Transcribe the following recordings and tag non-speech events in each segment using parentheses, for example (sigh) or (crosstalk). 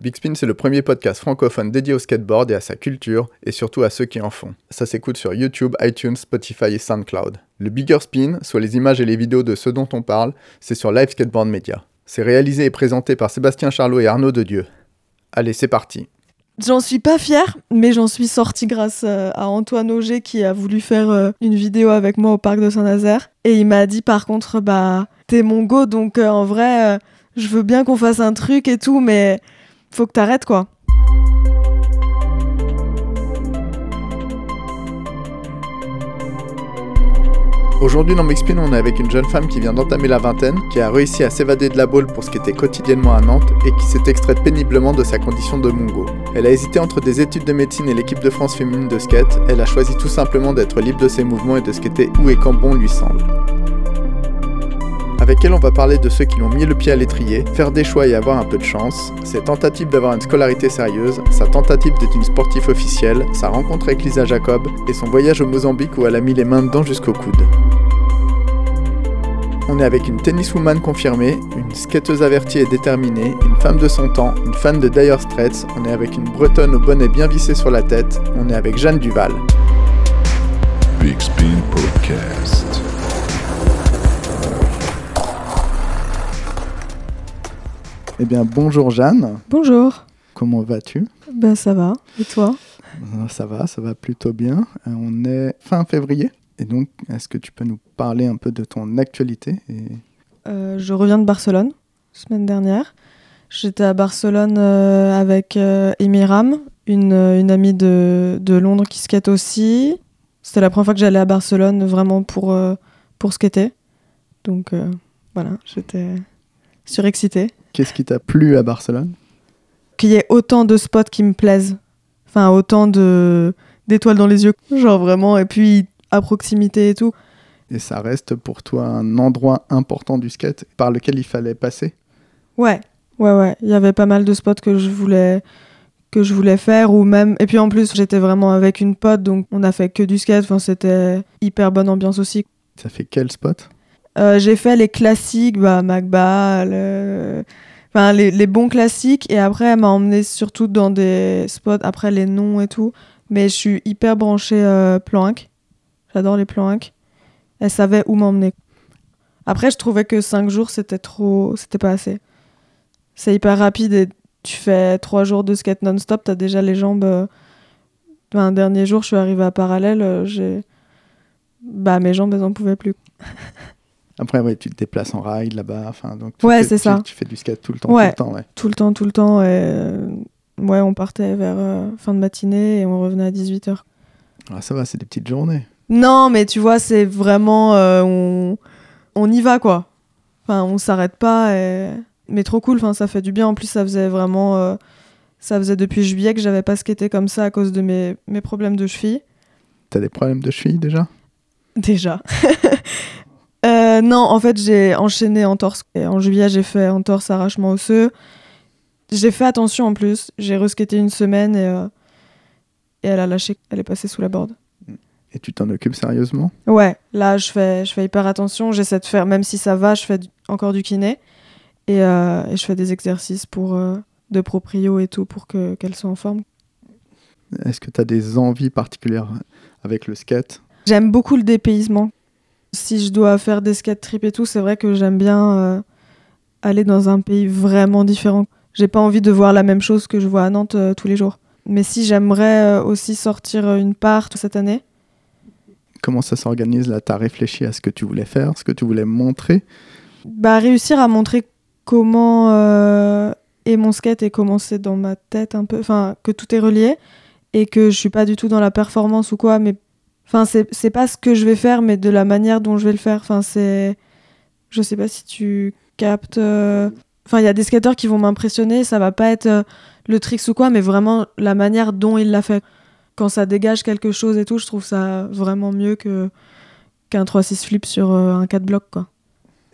Big Spin, c'est le premier podcast francophone dédié au skateboard et à sa culture, et surtout à ceux qui en font. Ça s'écoute sur YouTube, iTunes, Spotify et SoundCloud. Le Bigger Spin, soit les images et les vidéos de ceux dont on parle, c'est sur Live Skateboard Media. C'est réalisé et présenté par Sébastien Charlot et Arnaud de Dieu. Allez, c'est parti. J'en suis pas fière, mais j'en suis sortie grâce euh, à Antoine Auger qui a voulu faire euh, une vidéo avec moi au parc de Saint-Nazaire. Et il m'a dit par contre, bah, t'es mon go, donc euh, en vrai, je veux bien qu'on fasse un truc et tout, mais faut que t'arrêtes quoi. Aujourd'hui dans Mixpin, on est avec une jeune femme qui vient d'entamer la vingtaine, qui a réussi à s'évader de la boule pour ce qui quotidiennement à Nantes et qui s'est extraite péniblement de sa condition de mongo. Elle a hésité entre des études de médecine et l'équipe de France féminine de skate, elle a choisi tout simplement d'être libre de ses mouvements et de skater où et quand bon lui semble. Avec elle, on va parler de ceux qui l'ont mis le pied à l'étrier, faire des choix et avoir un peu de chance, ses tentatives d'avoir une scolarité sérieuse, sa tentative d'être une sportive officielle, sa rencontre avec Lisa Jacob et son voyage au Mozambique où elle a mis les mains dedans jusqu'au coude. On est avec une tenniswoman confirmée, une skateuse avertie et déterminée, une femme de son temps, une fan de Dire Straits, on est avec une bretonne au bonnet bien vissé sur la tête, on est avec Jeanne Duval. Big Spin Podcast. Eh bien, bonjour Jeanne. Bonjour. Comment vas-tu? Ben ça va. Et toi? Euh, Ça va, ça va plutôt bien. Euh, on est fin février. Et donc, est-ce que tu peux nous parler un peu de ton actualité euh, Je reviens de Barcelone, semaine dernière. J'étais à Barcelone avec Emiram, une, une, amie de, de, Londres qui skate aussi. C'était la première fois que j'allais à Barcelone vraiment pour, pour skater. Donc voilà, j'étais surexcitée. Qu'est-ce qui t'a plu à Barcelone? Qu'il y ait autant de spots qui me plaisent. Enfin, autant de d'étoiles dans les yeux. Genre vraiment, et puis à proximité et tout. Et ça reste pour toi un endroit important du skate par lequel il fallait passer? Ouais, ouais, ouais. Il y avait pas mal de spots que je voulais que je voulais faire ou même et puis en plus j'étais vraiment avec une pote donc on a fait que du skate enfin c'était hyper bonne ambiance aussi ça fait quel spot? Euh, j'ai fait les classiques, bah, Magba, enfin, les, bons classiques. Et après, elle m'a emmené surtout dans des spots, après les noms et tout. Mais je suis hyper branchée euh, planque. J'adore les planques. Elle savait où m'emmener. Après, je trouvais que 5 jours, c'était trop. C'était pas assez. C'est hyper rapide et tu fais 3 jours de skate non-stop, t'as déjà les jambes. Euh, un dernier jour, je suis arrivée à parallèle, euh, j'ai. Bah, mes jambes, elles en pouvaient plus. (laughs) Après, ouais, tu te déplaces en ride là-bas. Enfin, donc ouais, c'est ça. Tu fais du skate tout le temps. Ouais. Tout le temps, ouais. Tout le temps, tout le temps. Et, euh, ouais, on partait vers euh, fin de matinée et on revenait à 18h. Ah, ça va, c'est des petites journées. Non, mais tu vois, c'est vraiment. Euh, on... on y va, quoi. Enfin, on s'arrête pas. Et... Mais trop cool, enfin, ça fait du bien. En plus, ça faisait vraiment. Ça faisait depuis juillet que j'avais pas skaté comme ça à cause de mes, mes problèmes de cheville. T'as des problèmes de cheville déjà? Déjà. (laughs) Euh, non, en fait, j'ai enchaîné en torse. en juillet, j'ai fait en torse arrachement osseux. J'ai fait attention en plus. J'ai reskaté une semaine et, euh, et elle a lâché. Elle est passée sous la board. Et tu t'en occupes sérieusement? Ouais, là, je fais, je fais hyper attention. J'essaie de faire, même si ça va, je fais encore du kiné. Et, euh, et, je fais des exercices pour, de proprio et tout pour qu'elle soit en forme. Est-ce que tu as des envies particulières avec le skate? J'aime beaucoup le dépaysement si je dois faire des skate trips et tout, c'est vrai que j'aime bien euh, aller dans un pays vraiment différent. J'ai pas envie de voir la même chose que je vois à Nantes euh, tous les jours. Mais si j'aimerais euh, aussi sortir une part cette année. Comment ça s'organise là? T'as réfléchi à ce que tu voulais faire, ce que tu voulais montrer? Bah réussir à montrer comment est mon skate et comment c'est dans ma tête un peu, enfin que tout est relié et que je suis pas du tout dans la performance ou quoi, mais Enfin, c'est pas ce que je vais faire, mais de la manière dont je vais le faire. Enfin, c'est. Je sais pas si tu captes. Euh, enfin, il y a des skateurs qui vont m'impressionner, ça va pas être euh, le tricks ou quoi, mais vraiment la manière dont il l'a fait. Quand ça dégage quelque chose et tout, je trouve ça vraiment mieux que qu'un 3-6 flip sur euh, un 4 blocs, quoi.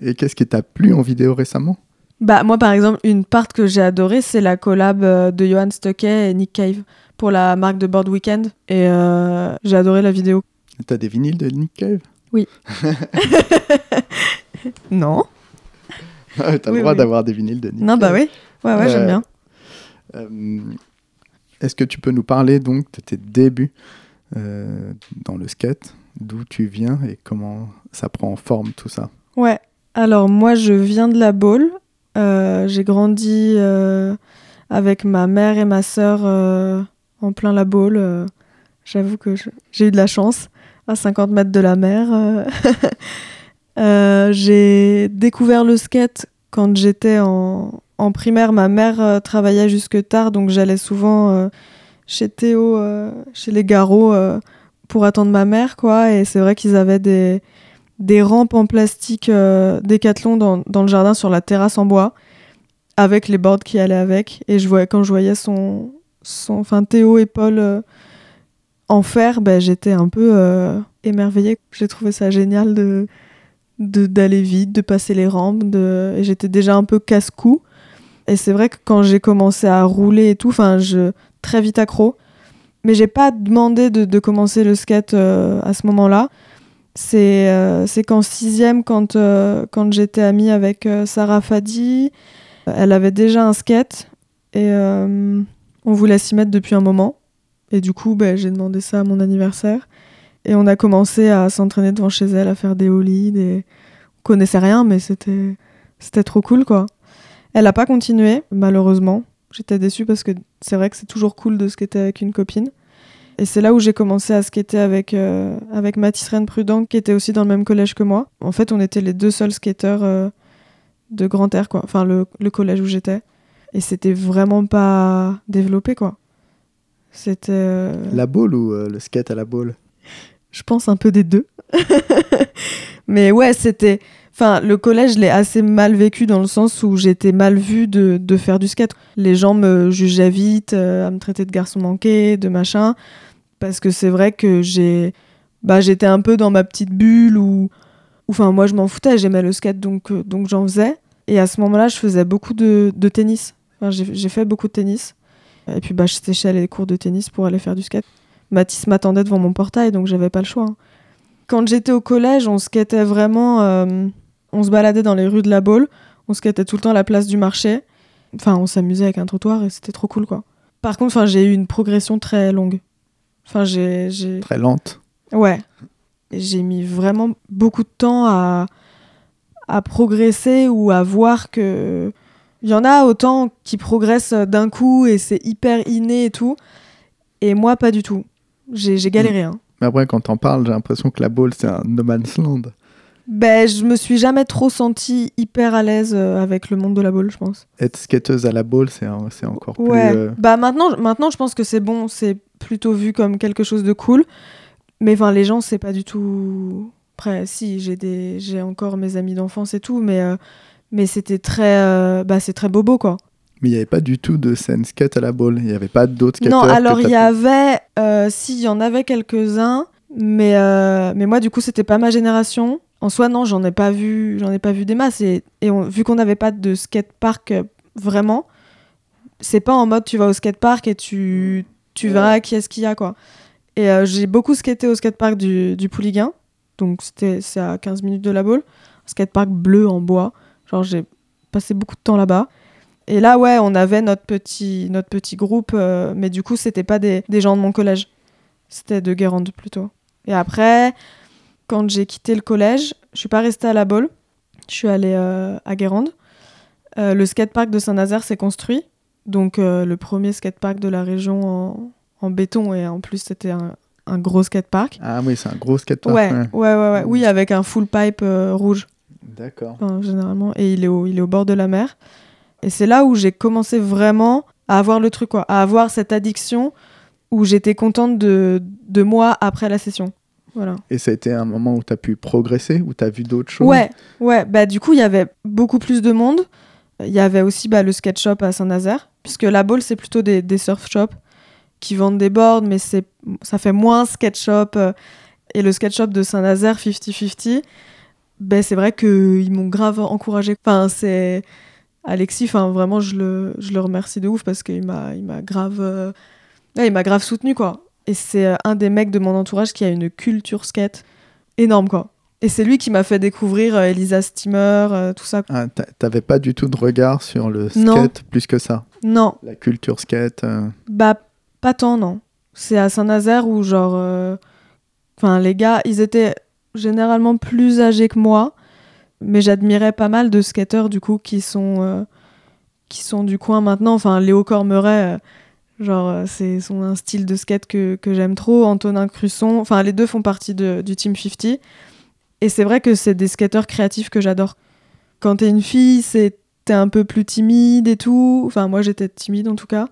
Et qu'est-ce qui t'a plu en vidéo récemment? Bah, moi, par exemple, une part que j'ai adorée, c'est la collab de Johan Stuckey et Nick Cave pour la marque de Board Weekend et euh, j'ai adoré la vidéo. T'as des vinyles de Nick Cave? Oui. (laughs) non. Ah, t'as le droit d'avoir des vinyles de Nick Non, bah oui. Ouais, ouais, j'aime bien. Euh, Est-ce que tu peux nous parler donc de tes débuts euh, dans le skate, d'où tu viens et comment ça prend forme tout ça? Ouais. Alors moi, je viens de la Baule. Euh, j'ai grandi euh, avec ma mère et ma sœur euh, en plein la Baule. Euh, J'avoue que j'ai eu de la chance à 50 mètres de la mer. euh. (laughs) Euh, j'ai découvert le skate quand j'étais en, primaire. Ma mère euh, travaillait jusque tard, donc j'allais souvent chez Théo, chez les Garot, euh, pour attendre ma mère, quoi. Et c'est vrai qu'ils avaient des, rampes en plastique Décathlon dans, dans le jardin sur la terrasse en bois, avec les boards qui allaient avec. Et je voyais, quand je voyais son, enfin Théo et Paul euh, en faire, ben, j'étais un peu euh, émerveillée. J'ai trouvé ça génial de d'aller vite, de passer les rampes, j'étais déjà un peu casse-cou. Et c'est vrai que quand j'ai commencé à rouler et tout, enfin, je très vite accro. Mais j'ai pas demandé de, de commencer le skate euh, à ce moment-là. C'est qu'en sixième, quand, quand j'étais amie avec Sarah Fadi, elle avait déjà un skate et on voulait s'y mettre depuis un moment. Et du coup, ben, j'ai demandé ça à mon anniversaire. Et on a commencé à s'entraîner devant chez elle, à faire des ollies. Des... On connaissait rien, mais c'était c'était trop cool, quoi. Elle a pas continué, malheureusement. J'étais déçue parce que c'est vrai que c'est toujours cool de skater avec une copine. Et c'est là où j'ai commencé à skater avec, euh, avec Mathis Rennes Prudent, qui était aussi dans le même collège que moi. En fait, on était les deux seuls skateurs euh, de grand air, quoi. Enfin, le collège où j'étais. Et c'était vraiment pas développé, quoi. C'était. euh, La boule ou euh, le skate à la boule? Je pense un peu des deux. (laughs) Mais ouais, c'était. Enfin, le collège, je l'ai assez mal vécu dans le sens où j'étais mal vue de, de faire du skate. Les gens me jugeaient vite, euh, à me traiter de garçon manqué, de machin. Parce que c'est vrai que j'ai. Bah, j'étais un peu dans ma petite bulle où. Enfin, moi, je m'en foutais, j'aimais le skate, donc, donc j'en faisais. Et à ce moment-là, je faisais beaucoup de, de tennis. Enfin, j'ai fait beaucoup de tennis. Et puis, bah, je séchais les cours de tennis pour aller faire du skate. Mathis m'attendait devant mon portail, donc j'avais pas le choix. hein. Quand j'étais au collège, on skatait vraiment. euh, on se baladait dans les rues de la Baule, on skatait tout le temps à la place du marché. Enfin, on s'amusait avec un trottoir et c'était trop cool, quoi. Par contre, enfin, j'ai eu une progression très longue. Enfin, j'ai- Très lente. Ouais. J'ai mis vraiment beaucoup de temps à, à progresser ou à voir que. Il y en a autant qui progressent d'un coup et c'est hyper inné et tout. Et moi, pas du tout. J'ai galéré. Hein. Mais après, quand t'en parles, j'ai l'impression que la boule, c'est un no man's land. Ben, je me suis jamais trop sentie hyper à l'aise euh, avec le monde de la boule, je pense. Être skateuse à la boule, c'est encore Ouais. plus. euh, Bah maintenant, maintenant, je pense que c'est bon, c'est plutôt vu comme quelque chose de cool. Mais enfin, les gens, c'est pas du tout. Après, si, j'ai des, encore mes amis d'enfance et tout, mais euh, mais c'était très, euh, bah c'est très bobo quoi. Mais il n'y avait pas du tout de scène skate à la boule. Il n'y avait pas d'autres skateurs. Non, alors il y avait, euh, si, il y en avait quelques-uns, mais euh, mais moi du coup, c'était pas ma génération. En soi, non, j'en ai pas vu, j'en ai pas vu des masses. Et, et on- vu qu'on n'avait pas de skatepark euh, vraiment, c'est pas en mode tu vas au skatepark et tu tu verras qui est-ce qu'il y a quoi. Et euh, j'ai beaucoup skaté au skatepark du, du Pouliguen, donc c'était c'est à 15 minutes de la boule. Un skatepark bleu en bois. Genre j'ai passé beaucoup de temps là-bas. Et là, ouais, on avait notre petit, notre petit groupe, euh, mais du coup, c'était pas des, des gens de mon collège. C'était de Guérande plutôt. Et après, quand j'ai quitté le collège, je suis pas restée à la Baule. Je suis allée euh, à Guérande. Euh, le skatepark de Saint-Nazaire s'est construit. Donc, euh, le premier skatepark de la région en, en béton. Et en plus, c'était un, un gros skatepark. Ah oui, c'est un gros skatepark. Ouais, ouais. ouais, ouais, ouais. Oui, avec un full pipe rouge. D'accord. Enfin, généralement. Et il est, au, il est au bord de la mer. Et c'est là où j'ai commencé vraiment à avoir le truc, quoi. À avoir cette addiction où j'étais contente de, de moi après la session. Voilà. Et ça a été un moment où tu as pu progresser, où tu as vu d'autres choses? Ouais, ouais. Bah, du coup, il y avait beaucoup plus de monde. Il y avait aussi bah, le skate shop à Saint-Nazaire, puisque la Baule, c'est plutôt des, des surf shops qui vendent des boards, mais ça fait moins skate shop. euh, et le skate shop de Saint-Nazaire, 50-50, ben, c'est vrai qu'ils m'ont grave encouragé. Enfin, c'est. Alexis, enfin, vraiment, je le, je le remercie de ouf parce qu'il m'a, il m'a grave. euh, ouais, il m'a grave soutenu, quoi. Et c'est euh, un des mecs de mon entourage qui a une culture skate énorme, quoi. Et c'est lui qui m'a fait découvrir euh, Elisa Steamer, euh, tout ça. Ah, t'a- T'avais pas du tout de regard sur le skate Non. plus que ça? Non, La culture skate bah pas tant, non. C'est à Saint-Nazaire où, genre. Enfin, les gars, ils étaient généralement plus âgés que moi, mais j'admirais pas mal de skateurs, du coup, qui sont. euh, qui sont du coin maintenant. Enfin, Léo Cormeret, euh, genre, euh, c'est son un style de skate que, que j'aime trop. Antonin Crusson, enfin, les deux font partie de- du Team 50. Et c'est vrai que c'est des skateurs créatifs que j'adore. Quand t'es une fille, c'est t'es un peu plus timide et tout. Enfin, moi, j'étais timide en tout cas.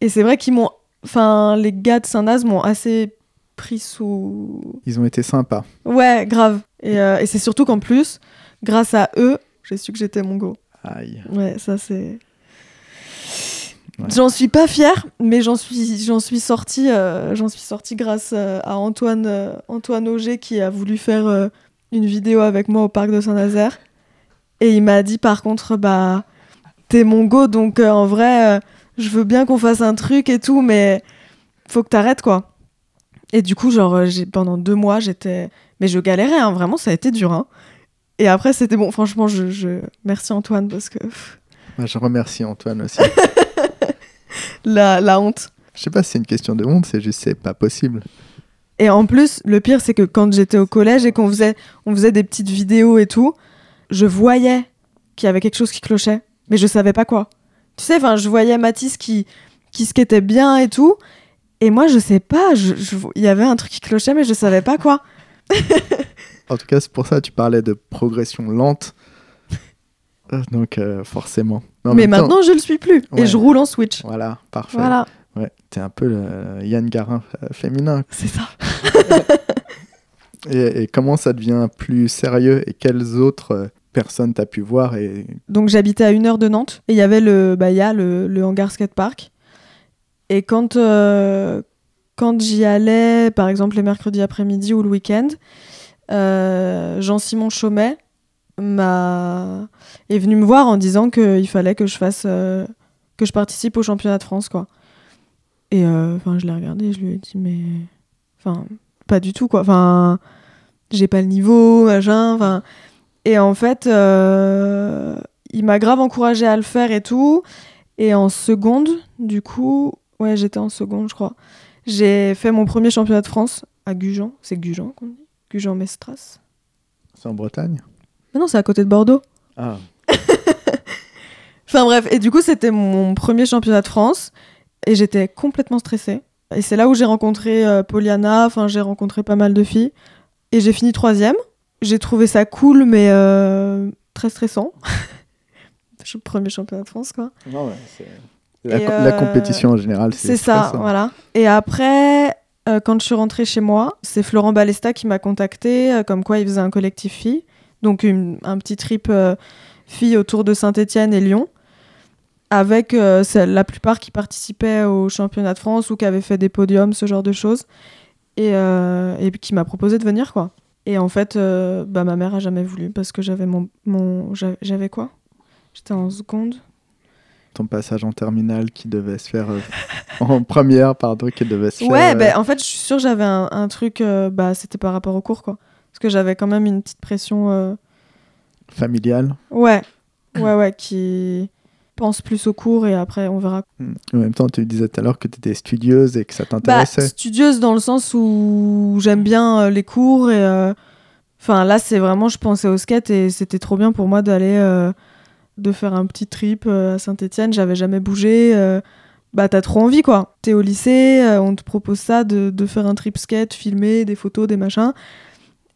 Et c'est vrai qu'ils m'ont. Enfin, les gars de Saint-Naz m'ont assez pris sous. ils ont été sympas. Ouais, grave. Et, euh, et c'est surtout qu'en plus, grâce à eux, j'ai su que j'étais mongo. Aïe. Ouais, ça c'est. Ouais. J'en suis pas fière, mais j'en suis, j'en suis sortie, euh, j'en suis sortie grâce euh, à Antoine, euh, Antoine Auger qui a voulu faire une vidéo avec moi au parc de Saint-Nazaire. Et il m'a dit par contre, bah, t'es mon go, donc en vrai, je veux bien qu'on fasse un truc et tout, mais faut que t'arrêtes quoi. Et du coup, genre, euh, pendant deux mois, j'étais. Mais je galérais, hein, vraiment, ça a été dur. hein. Et après, c'était bon. Franchement, je, je... merci Antoine parce que je remercie Antoine aussi. (laughs) la, la honte. je sais pas si c'est une question de honte, c'est juste c'est pas possible. Et en plus, le pire, c'est que quand j'étais au collège et qu'on faisait, on faisait des petites vidéos et tout, je voyais qu'il y avait quelque chose qui clochait, mais je savais pas quoi. Tu sais, enfin, je voyais Mathis qui, qui skatait bien et tout, et moi, je sais pas, il y avait un truc qui clochait, mais je savais pas quoi. (laughs) En tout cas, c'est pour ça que tu parlais de progression lente. Euh, Donc, euh, forcément. Mais en mais même temps- maintenant, je le suis plus, Ouais. et je roule en Switch. Voilà, parfait. Voilà, Ouais, t'es un peu le Yann Garin euh, féminin. c'est ça. (laughs) Et, et comment ça devient plus sérieux et quelles autres personnes t'as pu voir et Donc j'habitais à une heure de Nantes et il y avait le, bah, il y a le, le hangar skatepark. Et quand, euh, quand j'y allais, par exemple les mercredis après-midi ou le week-end, euh, Jean-Simon Chaumet m'a est venu me voir en disant qu'il fallait que je fasse euh, que je participe au championnat de France quoi. Et enfin je l'ai regardé, je lui ai dit mais enfin pas du tout quoi. Enfin j'ai pas le niveau machin. Enfin et en fait il m'a grave encouragé à le faire et tout. Et en seconde, du coup, ouais, j'étais en seconde, je crois. J'ai fait mon premier championnat de France à Gujan. C'est Gujan qu'on dit Gujan-Mestras. c'est en Bretagne? Mais non, c'est à côté de Bordeaux. Ah, (laughs) Enfin bref, et du coup, c'était mon premier championnat de France. Et j'étais complètement stressée. Et c'est là où j'ai rencontré euh, Poliana, enfin, j'ai rencontré pas mal de filles. Et j'ai fini troisième. J'ai trouvé ça cool, mais euh, très stressant. (laughs) Premier championnat de France, quoi. non, ouais, c'est... La, euh, la compétition en général, c'est ça, voilà. Et après, euh, quand je suis rentrée chez moi, c'est Florent Balesta qui m'a contacté, euh, comme quoi il faisait un collectif filles. Donc une- un petit trip euh, filles autour de Saint-Étienne et Lyon. Avec la plupart qui participaient au championnat de France ou qui avaient fait des podiums, ce genre de choses. Et, qui m'a proposé de venir, quoi. Et en fait, bah, ma mère a jamais voulu parce que j'avais mon. j'avais quoi? J'étais en seconde. Ton passage en terminale qui devait se faire... euh, en première, pardon, qui devait se Ouais, faire... euh, ben en fait, je suis sûre que j'avais un, un truc, euh, bah, c'était par rapport au cours, quoi. Parce que j'avais quand même une petite pression, euh, familiale. ouais, ouais, ouais, qui pense plus au cours et après, on verra. Mm. En même temps, tu disais tout à l'heure que tu étais studieuse et que ça Bah, t'intéressait. studieuse dans le sens où j'aime bien euh, les cours et. euh, Enfin, là, c'est vraiment, je pensais au skate et c'était trop bien pour moi d'aller. De faire un petit trip euh, à Saint-Etienne. J'avais jamais bougé. euh, bah, t'as trop envie, quoi. T'es au lycée, euh, on te propose ça, de, faire un trip skate, filmer des photos, des machins.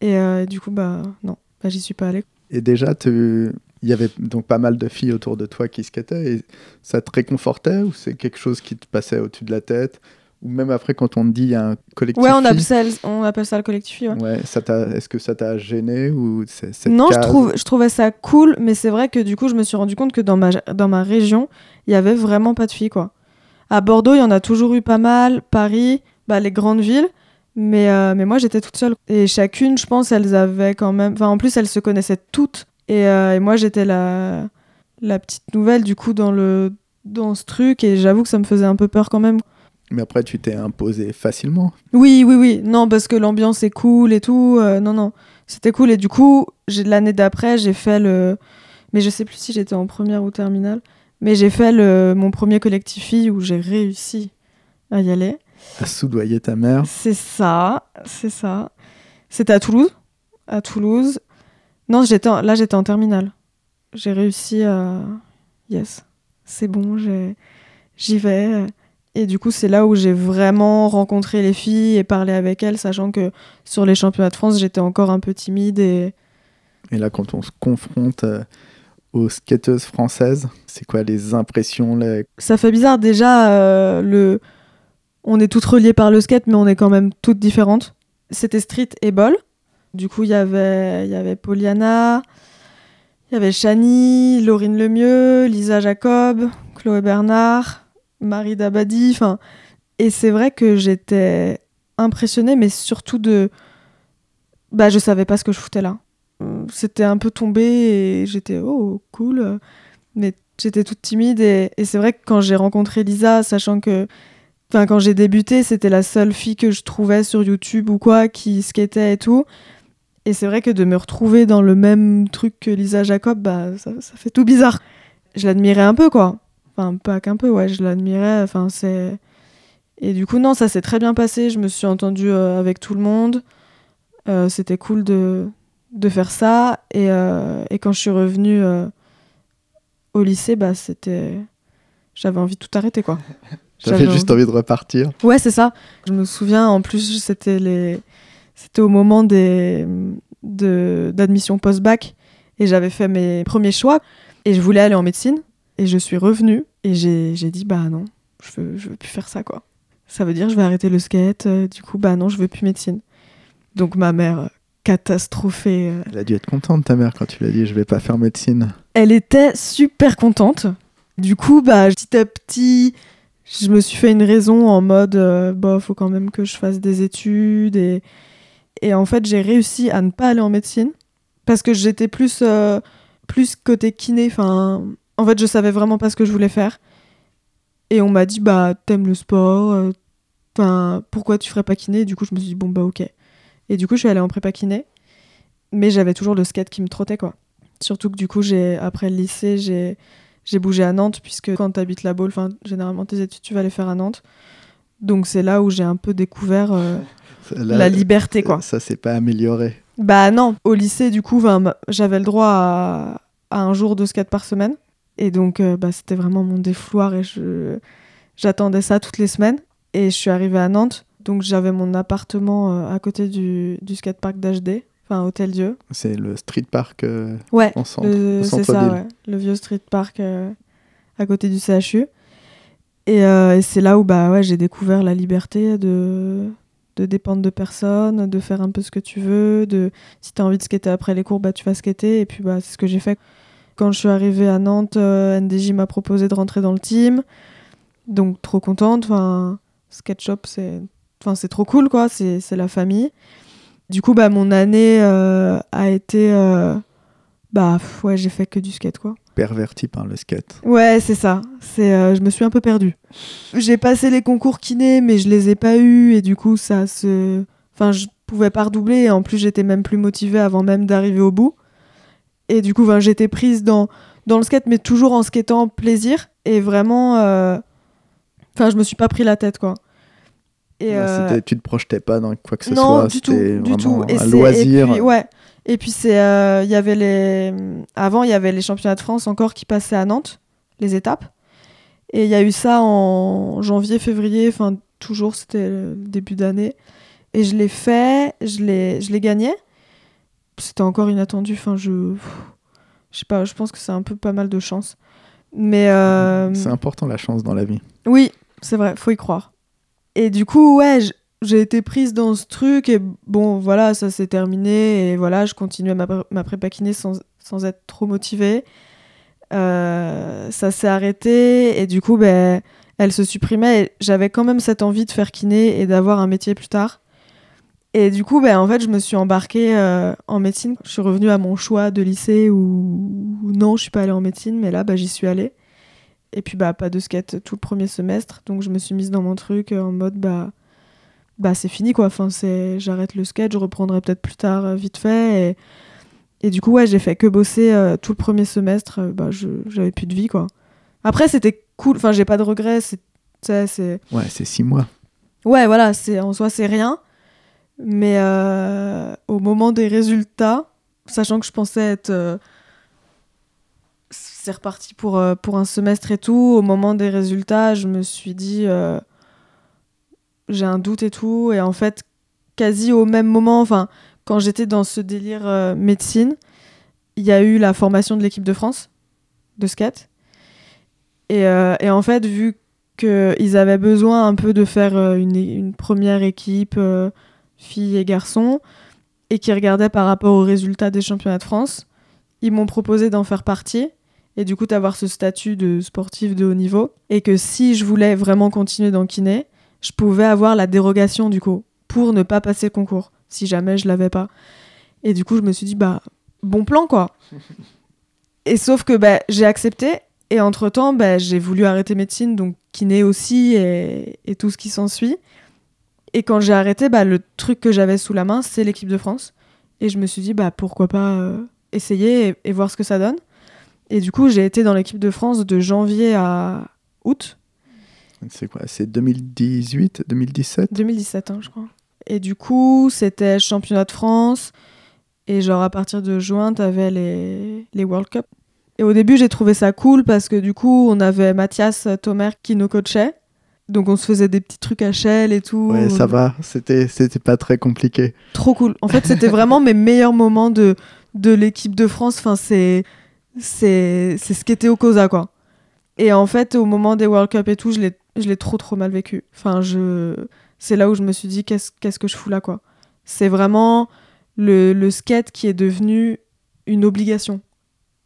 Et du coup, bah, non, bah, j'y suis pas allée. Et déjà, tu- il y avait donc pas mal de filles autour de toi qui skataient et ça te réconfortait ou c'est quelque chose qui te passait au-dessus de la tête? Ou même après, quand on te dit il y a un collectif Ouais, on appelle, ça, on appelle ça le collectif. ouais. ouais, ça t'a- est-ce que ça t'a gêné ou Non, je, trouve, je trouvais ça cool, mais c'est vrai que du coup, je me suis rendu compte que dans ma, dans ma région, il y avait vraiment pas de filles, quoi. À Bordeaux, il y en a toujours eu pas mal, Paris, bah, les grandes villes, mais, euh, mais moi, j'étais toute seule. Et chacune, je pense, elles avaient quand même... Enfin, en plus, elles se connaissaient toutes. Et, euh, et moi, j'étais la, la petite nouvelle, du coup, dans, le, dans ce truc, et j'avoue que ça me faisait un peu peur quand même. Mais après, tu t'es imposé facilement. Oui, oui, oui. Non, parce que l'ambiance est cool et tout. euh, non, non. C'était cool. Et du coup, l'année d'après, j'ai fait le. Mais je sais plus si j'étais en première ou terminale. Mais j'ai fait le, mon premier collectif fille où j'ai réussi à y aller. À soudoyer ta mère. C'est ça, c'est ça. C'était à Toulouse. À Toulouse. Non, j'étais en- là j'étais en terminale. J'ai réussi à. Yes, c'est bon, j'y vais. Et du coup, c'est là où j'ai vraiment rencontré les filles et parlé avec elles, sachant que sur les championnats de France, j'étais encore un peu timide et. Et là, quand on se confronte euh, aux skateuses françaises, c'est quoi les impressions là Ça fait bizarre déjà, euh, le... on est toutes reliées par le skate, mais on est quand même toutes différentes. C'était Street et Ball. Du coup, il y avait, il y avait Poliana, il y avait Shani, Laurine Lemieux, Lisa Jacob, Chloé Bernard, Marie Dabadi. Enfin, et c'est vrai que j'étais impressionnée, mais surtout de. Bah, je savais pas ce que je foutais là. C'était un peu tombé et j'étais, oh, cool. Mais j'étais toute timide et, c'est vrai que quand j'ai rencontré Lisa, sachant que. Enfin, quand j'ai débuté, c'était la seule fille que je trouvais sur YouTube ou quoi qui skatait et tout. Et c'est vrai que de me retrouver dans le même truc que Lisa Jacob, bah, ça fait tout bizarre. Je l'admirais un peu, quoi. Enfin, pas qu'un peu, ouais, je l'admirais. Enfin, c'est. Et du coup, non, ça s'est très bien passé. Je me suis entendue euh, avec tout le monde. Euh, C'était cool de, de faire ça. Et, euh, et quand je suis revenue au lycée, bah, c'était. J'avais envie de tout arrêter, quoi. (laughs) J'avais juste envie de repartir. Ouais, c'est ça. Je me souviens, en plus, c'était les... c'était au moment des de d'admission post-bac et j'avais fait mes premiers choix et je voulais aller en médecine et je suis revenue et j'ai dit bah non, je veux je veux plus faire ça quoi. Ça veut dire je vais arrêter le skate. euh, du coup bah non, je veux plus médecine. Donc ma mère euh, catastrophée. euh, Elle a dû être contente, ta mère, quand tu l'as dit je vais pas faire médecine. elle était super contente. Du coup, bah, petit à petit, je me suis fait une raison en mode, euh, bah, faut quand même que je fasse des études. Et, et en fait, j'ai réussi à ne pas aller en médecine parce que j'étais plus, plus côté kiné. Enfin, en fait, je savais vraiment pas ce que je voulais faire. Et on m'a dit, bah, t'aimes le sport, euh, enfin, pourquoi tu ferais pas kiné? Du coup, je me suis dit, bon, bah, ok. Et du coup, je suis allée en prépa kiné. Mais j'avais toujours le skate qui me trottait, quoi. Surtout que du coup, j'ai après le lycée, j'ai j'ai bougé à Nantes puisque quand tu habites la Baule, enfin généralement tes études tu vas les faire à Nantes. Donc c'est là où j'ai un peu découvert euh, (laughs) Là, la liberté quoi. Ça s'est pas amélioré. Bah non, au lycée du coup, j'avais le droit à, à un jour de skate par semaine et donc euh, bah, c'était vraiment mon défouloir et je j'attendais ça toutes les semaines et je suis arrivée à Nantes. Donc j'avais mon appartement euh, à côté du, du skatepark d'HD, enfin Hôtel Dieu. C'est le street park euh, Ouais, en centre, le- au c'est ça, ouais. Le vieux street park euh, à côté du CHU. Et, et c'est là où bah, ouais, j'ai découvert la liberté de, de dépendre de personne, de faire un peu ce que tu veux. De, si tu as envie de skater après les cours, bah, tu vas skater. Et puis bah, c'est ce que j'ai fait. Quand je suis arrivée à Nantes, euh, NDJ m'a proposé de rentrer dans le team. Donc trop contente. Enfin, Sketchup, c'est enfin, trop cool, quoi. C'est la famille. Du coup, bah, mon année euh, a été... euh, bah ouais, j'ai fait que du skate quoi. Perverti par le skate. Ouais, c'est ça. C'est euh, je me suis un peu perdue. J'ai passé les concours kiné mais je les ai pas eus et du coup ça se enfin je pouvais pas redoubler et en plus j'étais même plus motivée avant même d'arriver au bout. Et du coup ben, j'étais prise dans dans le skate mais toujours en skatant plaisir et vraiment euh, enfin je me suis pas pris la tête quoi. Et euh, Tu te projetais pas dans quoi que ce non, soit. du tout, C'était du tout. Et un loisir. Et puis, ouais. Et puis c'est, euh, il y avait les, avant il y avait les championnats de France encore qui passaient à Nantes, les étapes. Et il y a eu ça en janvier, février, enfin toujours c'était début d'année. Et je l'ai fait, je l'ai, je l'ai gagné. C'était encore inattendu. Enfin je, je sais pas, je pense que c'est un peu pas mal de chance. Mais euh, C'est important la chance dans la vie. oui, c'est vrai, faut y croire. Et du coup, ouais, j'ai été prise dans ce truc et bon, voilà, ça s'est terminé et voilà, je continuais ma, pré- ma prépa kiné sans, sans être trop motivée. Euh, ça s'est arrêté et du coup, ben, elle se supprimait j'avais quand même cette envie de faire kiné et d'avoir un métier plus tard. Et du coup, ben, en fait, je me suis embarquée euh, en médecine. Je suis revenue à mon choix de lycée où, où non, je suis pas allée en médecine, mais là, bah, j'y suis allée. Et puis bah pas de skate tout le premier semestre, donc je me suis mise dans mon truc euh, en mode bah bah c'est fini quoi. Enfin c'est j'arrête le skate, je reprendrai peut-être plus tard euh, vite fait. Et, et du coup ouais j'ai fait que bosser euh, tout le premier semestre. bah je j'avais plus de vie quoi. Après, c'était cool. Enfin, j'ai pas de regrets. C'est, c'est. Ouais, c'est six mois. Ouais, voilà. C'est en soi, c'est rien. Mais euh, au moment des résultats, sachant que je pensais être. euh, c'est reparti pour, euh, pour un semestre et tout. Au moment des résultats, je me suis dit. j'ai un doute et tout. Et en fait, quasi au même moment, enfin, quand j'étais dans ce délire médecine, il y a eu la formation de l'équipe de France de skate. Et, et en fait, vu qu'ils avaient besoin un peu de faire une, une première équipe, filles et garçons, et qui regardaient par rapport aux résultats des championnats de France, ils m'ont proposé d'en faire partie. Et du coup, d'avoir ce statut de sportif de haut niveau. Et que si je voulais vraiment continuer dans kiné, je pouvais avoir la dérogation du coup pour ne pas passer le concours si jamais je l'avais pas. Et du coup, je me suis dit bah bon plan quoi. (laughs) et sauf que bah, j'ai accepté et entre temps bah, j'ai voulu arrêter médecine donc kiné aussi et, et tout ce qui s'ensuit. Et quand j'ai arrêté, bah, le truc que j'avais sous la main, c'est l'équipe de France. Et je me suis dit, bah, pourquoi pas euh, essayer et, et voir ce que ça donne. Et du coup, j'ai été dans l'équipe de France de janvier à août. C'est quoi C'est 2018, 2017 2017, hein, je crois. Et du coup, c'était championnat de France. Et genre, à partir de juin, t'avais les, les World Cup. Et au début, j'ai trouvé ça cool parce que du coup, on avait Mathias Tomer qui nous coachait. Donc, on se faisait des petits trucs à Shell et tout. Ouais, ça va. C'était, c'était pas très compliqué. Trop cool. En fait, c'était vraiment mes meilleurs moments de, de l'équipe de France. Enfin, c'est, c'est, c'est ce qui était au COSA, quoi. Et en fait, au moment des World Cup et tout, je l'ai, je l'ai trop, trop mal vécu. Enfin, je... c'est là où je me suis dit, qu'est-ce, qu'est-ce que je fous là, quoi. C'est vraiment le, le skate qui est devenu une obligation,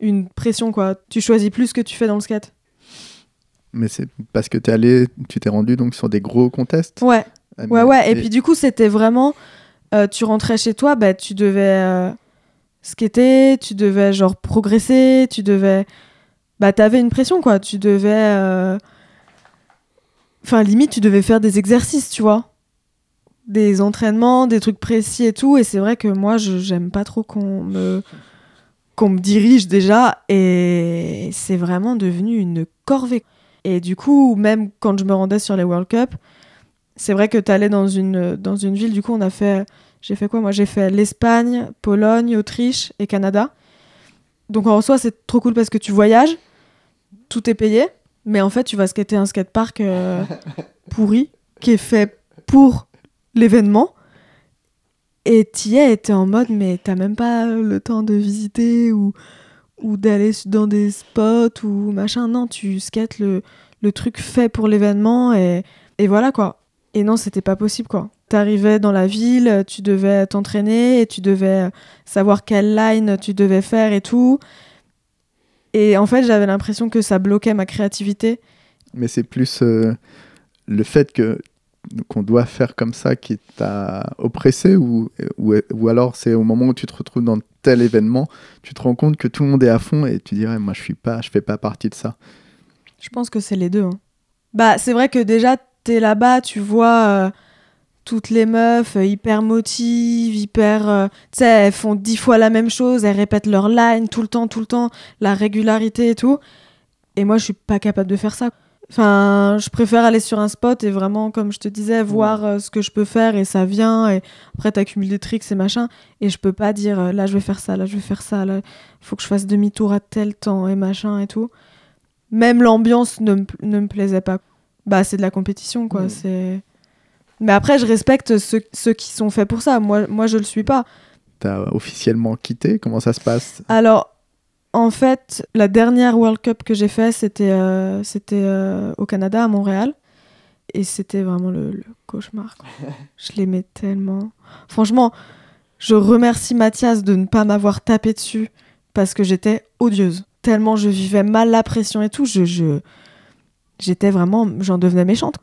une pression, quoi. Tu choisis plus ce que tu fais dans le skate. Mais c'est parce que t'es allé, tu t'es rendu donc sur des gros contests. Ouais, Ah, ouais, ouais. Et, puis du coup, c'était vraiment, euh, tu rentrais chez toi, bah, tu devais euh, skater, tu devais genre progresser, tu devais, bah, t'avais une pression, quoi. Tu devais, euh, enfin, limite, tu devais faire des exercices, tu vois. Des entraînements, des trucs précis et tout. Et c'est vrai que moi, je j'aime pas trop qu'on me qu'on me dirige déjà et c'est vraiment devenu une corvée. Et du coup, même quand je me rendais sur les World Cup, c'est vrai que tu allais dans une, dans une ville, du coup, on a fait. J'ai fait quoi Moi, j'ai fait l'Espagne, Pologne, Autriche et Canada. Donc, en soi, c'est trop cool parce que tu voyages, tout est payé, mais en fait, tu vas skater un skatepark euh, (laughs) pourri qui est fait pour l'événement. Et t'y es, et t'es en mode, mais t'as même pas le temps de visiter ou, ou d'aller dans des spots ou machin. Non, tu skates le, le truc fait pour l'événement et, et voilà quoi. Et non, c'était pas possible quoi. T'arrivais dans la ville, tu devais t'entraîner et tu devais savoir quelle line tu devais faire et tout. Et en fait, j'avais l'impression que ça bloquait ma créativité. Mais c'est plus euh, le fait que qu'on doit faire comme ça qui t'a oppressé ou, ou, alors c'est au moment où tu te retrouves dans tel événement, tu te rends compte que tout le monde est à fond et tu dirais moi je suis pas, je fais pas partie de ça. Je pense que c'est les deux. hein. Bah, c'est vrai que déjà, t'es là-bas, tu vois euh, toutes les meufs euh, hyper motives, hyper. euh, tu sais, elles font dix fois la même chose, elles répètent leur line tout le temps, tout le temps, la régularité et tout. Et moi, je suis pas capable de faire ça. Enfin, je préfère aller sur un spot et vraiment, comme je te disais, voir euh, ce que je peux faire et ça vient. Et après, t'accumules des tricks et machin. Et je peux pas dire, euh, là, je vais faire ça, là, je vais faire ça, là, faut que je fasse demi-tour à tel temps et machin et tout même l'ambiance ne, me- ne me plaisait pas. Bah, c'est de la compétition, quoi. C'est... Mais après, je respecte ceux, ceux qui sont faits pour ça. Moi, moi je le suis pas. T'as officiellement quitté, comment ça se passe? Alors, en fait, la dernière World Cup que j'ai fait, c'était, euh, c'était euh, au Canada, à Montréal. Et c'était vraiment le, le cauchemar. quoi. (laughs) je l'aimais tellement. Franchement, je remercie Mathias de ne pas m'avoir tapé dessus parce que j'étais odieuse. Tellement je vivais mal la pression et tout. Je, je, j'étais vraiment. J'en devenais méchante.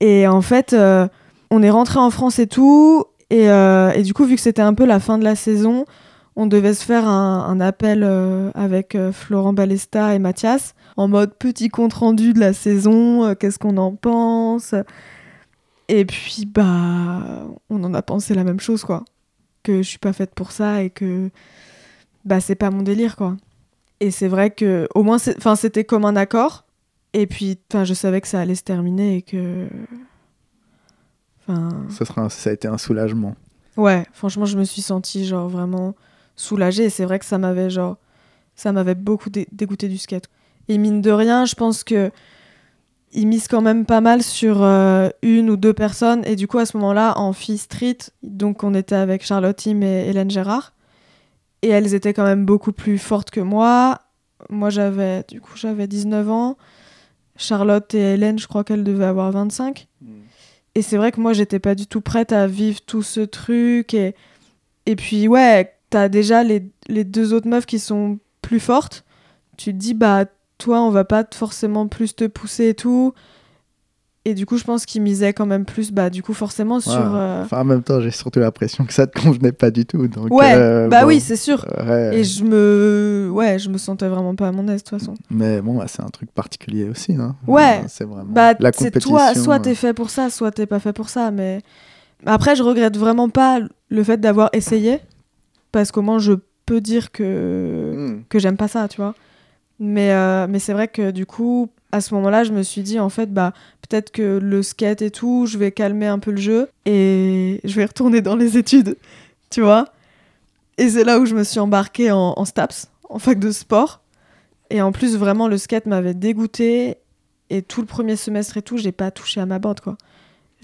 Et en fait, euh, on est rentré en France et tout. Et, euh, et du coup, vu que c'était un peu la fin de la saison, on devait se faire un, un appel euh, avec euh, Florent Balesta et Mathias en mode petit compte rendu de la saison, euh, qu'est-ce qu'on en pense? Et puis, bah, on en a pensé la même chose, quoi. Que je suis pas faite pour ça et que, bah, c'est pas mon délire, quoi. Et c'est vrai que au moins, enfin, c'était comme un accord. Et puis, enfin, je savais que ça allait se terminer et que, enfin, Ça, sera un- ça a été un soulagement. ouais, franchement, je me suis sentie genre vraiment soulagée. Et c'est vrai que ça m'avait genre, ça m'avait beaucoup dé- dégoûté du skate. Et mine de rien, je pense que ils misent quand même pas mal sur euh, une ou deux personnes. Et du coup, à ce moment-là, en fille street, donc on était avec Charlotte Tim et Hélène Gérard. Et elles étaient quand même beaucoup plus fortes que moi. Moi, j'avais, du coup, j'avais 19 ans. Charlotte et Hélène, je crois qu'elles devaient avoir 25. Et c'est vrai que moi, j'étais pas du tout prête à vivre tout ce truc. Et, et puis, ouais, t'as déjà les, les deux autres meufs qui sont plus fortes. Tu te dis, bah, toi, on va pas forcément plus te pousser et tout. Et du coup, je pense qu'ils misaient quand même plus, bah, du coup, forcément sur. Ouais. euh, Enfin, en même temps, j'ai surtout l'impression que ça te convenait pas du tout. Donc, Ouais, euh, bah bon, oui, c'est sûr. ouais. Et je me. Ouais, je me sentais vraiment pas à mon aise, de toute façon. Mais bon, bah, c'est un truc particulier aussi. Hein. Ouais. C'est vraiment Bah, la c'est compétition. toi, soit t'es euh, fait pour ça, soit t'es pas fait pour ça. Mais après, je regrette vraiment pas le fait d'avoir essayé. Parce qu'au moins, je peux dire que, hmm. que j'aime pas ça, tu vois. Mais, euh, mais c'est vrai que du coup, à ce moment-là, je me suis dit, en fait, bah, peut-être que le skate et tout, je vais calmer un peu le jeu et je vais retourner dans les études, tu vois. Et c'est là où je me suis embarquée en, en STAPS, en fac de sport. Et en plus, vraiment, le skate m'avait dégoûté. Et tout le premier semestre et tout, j'ai pas touché à ma board, quoi.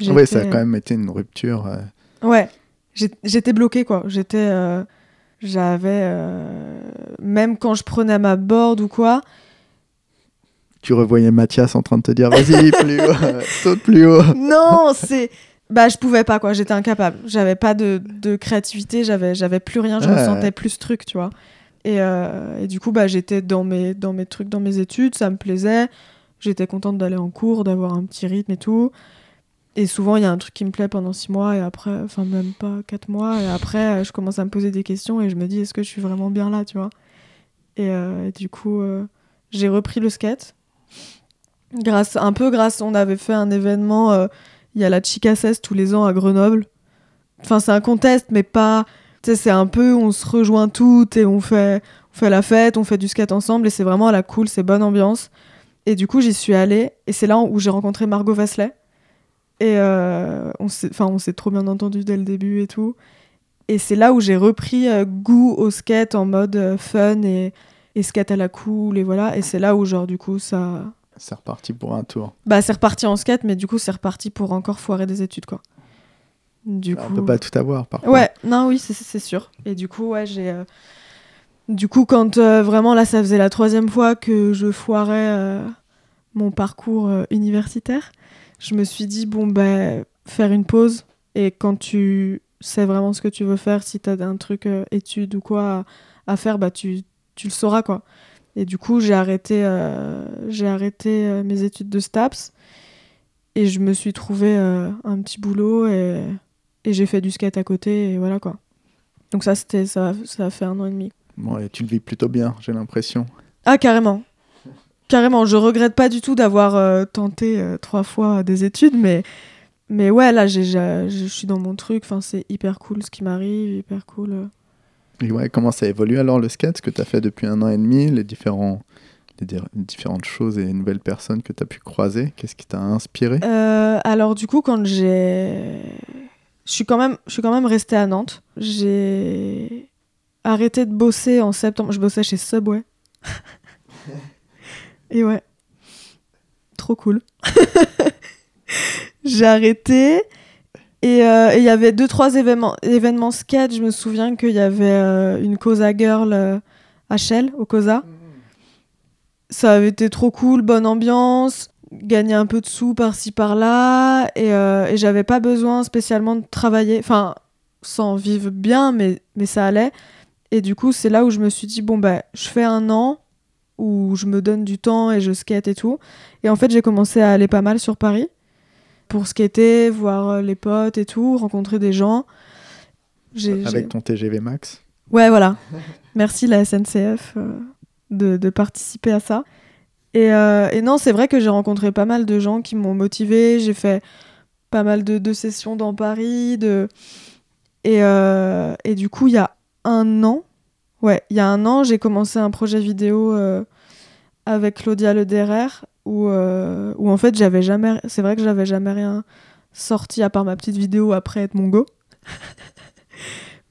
Ouais, ça a quand même été une rupture. euh, Ouais, j'étais bloquée quoi. J'étais, euh, j'avais, euh, même quand je prenais ma board ou quoi, Tu revoyais Mathias en train de te dire vas-y, (laughs) plus haut, saute plus haut. non, c'est, bah je pouvais pas quoi. J'étais incapable. J'avais pas de, de créativité. J'avais, j'avais plus rien. Je Ouais. ressentais plus ce truc, tu vois. Et, euh, et du coup, bah j'étais dans mes, dans mes trucs, dans mes études. Ça me plaisait. J'étais contente d'aller en cours, d'avoir un petit rythme et tout. Et souvent, il y a un truc qui me plaît pendant six mois et après, enfin même pas quatre mois. Et après, euh, je commence à me poser des questions et je me dis, est-ce que je suis vraiment bien là, tu vois? Et, euh, et du coup, euh, j'ai repris le skate. Grâce, un peu grâce, on avait fait un événement, il y a la Chica 16 tous les ans à Grenoble. Enfin, c'est un contest, mais pas... Tu sais, c'est un peu, on se rejoint toutes et on fait, on fait la fête, on fait du skate ensemble et c'est vraiment à la cool, c'est bonne ambiance. Et du coup, j'y suis allée et c'est là où j'ai rencontré Margot Vasselet. Et euh, on s'est on trop bien entendu dès le début et tout. Et c'est là où j'ai repris euh, goût au skate en mode euh, fun et, et skate à la cool et voilà. Et c'est là où, genre, du coup, ça. C'est reparti pour un tour. Bah, c'est reparti en skate, mais du coup, c'est reparti pour encore foirer des études, quoi. Du On coup. peut pas tout avoir parfois. Ouais, non, oui, c'est- c'est sûr. Et du coup, ouais, j'ai. euh, Du coup, quand euh, vraiment là, ça faisait la troisième fois que je foirais euh, mon parcours universitaire, je me suis dit, bon, ben, faire une pause. Et quand tu sais vraiment ce que tu veux faire, si t'as un truc euh, études ou quoi à, à faire, bah, tu, tu le sauras, quoi. Et du coup, j'ai arrêté, euh, j'ai arrêté euh, mes études de STAPS. Et je me suis trouvé euh, un petit boulot et et j'ai fait du skate à côté et voilà quoi. Donc ça c'était ça ça a fait un an et demi. Bon, et tu le vis plutôt bien, j'ai l'impression. Ah carrément. Carrément, je regrette pas du tout d'avoir euh, tenté euh, trois fois des études mais mais ouais là je suis dans mon truc, enfin c'est hyper cool ce qui m'arrive, hyper cool. euh. Et ouais, comment ça évolue alors le skate Ce que tu as fait depuis un an et demi, les, différents, les di- différentes choses et nouvelles personnes que tu as pu croiser, qu'est-ce qui t'a inspiré? Euh, alors du coup quand j'ai je suis quand même je suis quand même restée à Nantes. J'ai arrêté de bosser en septembre, je bossais chez Subway. (laughs) Et ouais. Trop cool. (laughs) j'ai arrêté et euh, et il y avait deux trois événements événements skate, je me souviens qu'il y avait euh, une Cosa Girl euh, à Shell au Cosa. Ça avait été trop cool, bonne ambiance, gagner un peu de sous par-ci par-là et, et j'avais pas besoin spécialement de travailler, enfin sans vivre bien mais, mais ça allait. Et du coup c'est là où je me suis dit bon bah je fais un an où je me donne du temps et je skate et tout. Et en fait j'ai commencé à aller pas mal sur Paris pour skater, voir euh, les potes et tout, rencontrer des gens. Avec ton TGV Max Ouais, voilà. Merci la SNCF euh, de, de participer à ça. Et, euh, et non, c'est vrai que j'ai rencontré pas mal de gens qui m'ont motivé. J'ai fait pas mal de, de sessions dans Paris. De... Et, euh, et du coup, il y a un an, Ouais, il y a un an, j'ai commencé un projet vidéo euh, avec Claudia Lederer où, euh, où en fait, j'avais jamais. C'est vrai que j'avais jamais rien sorti à part ma petite vidéo après être mon go.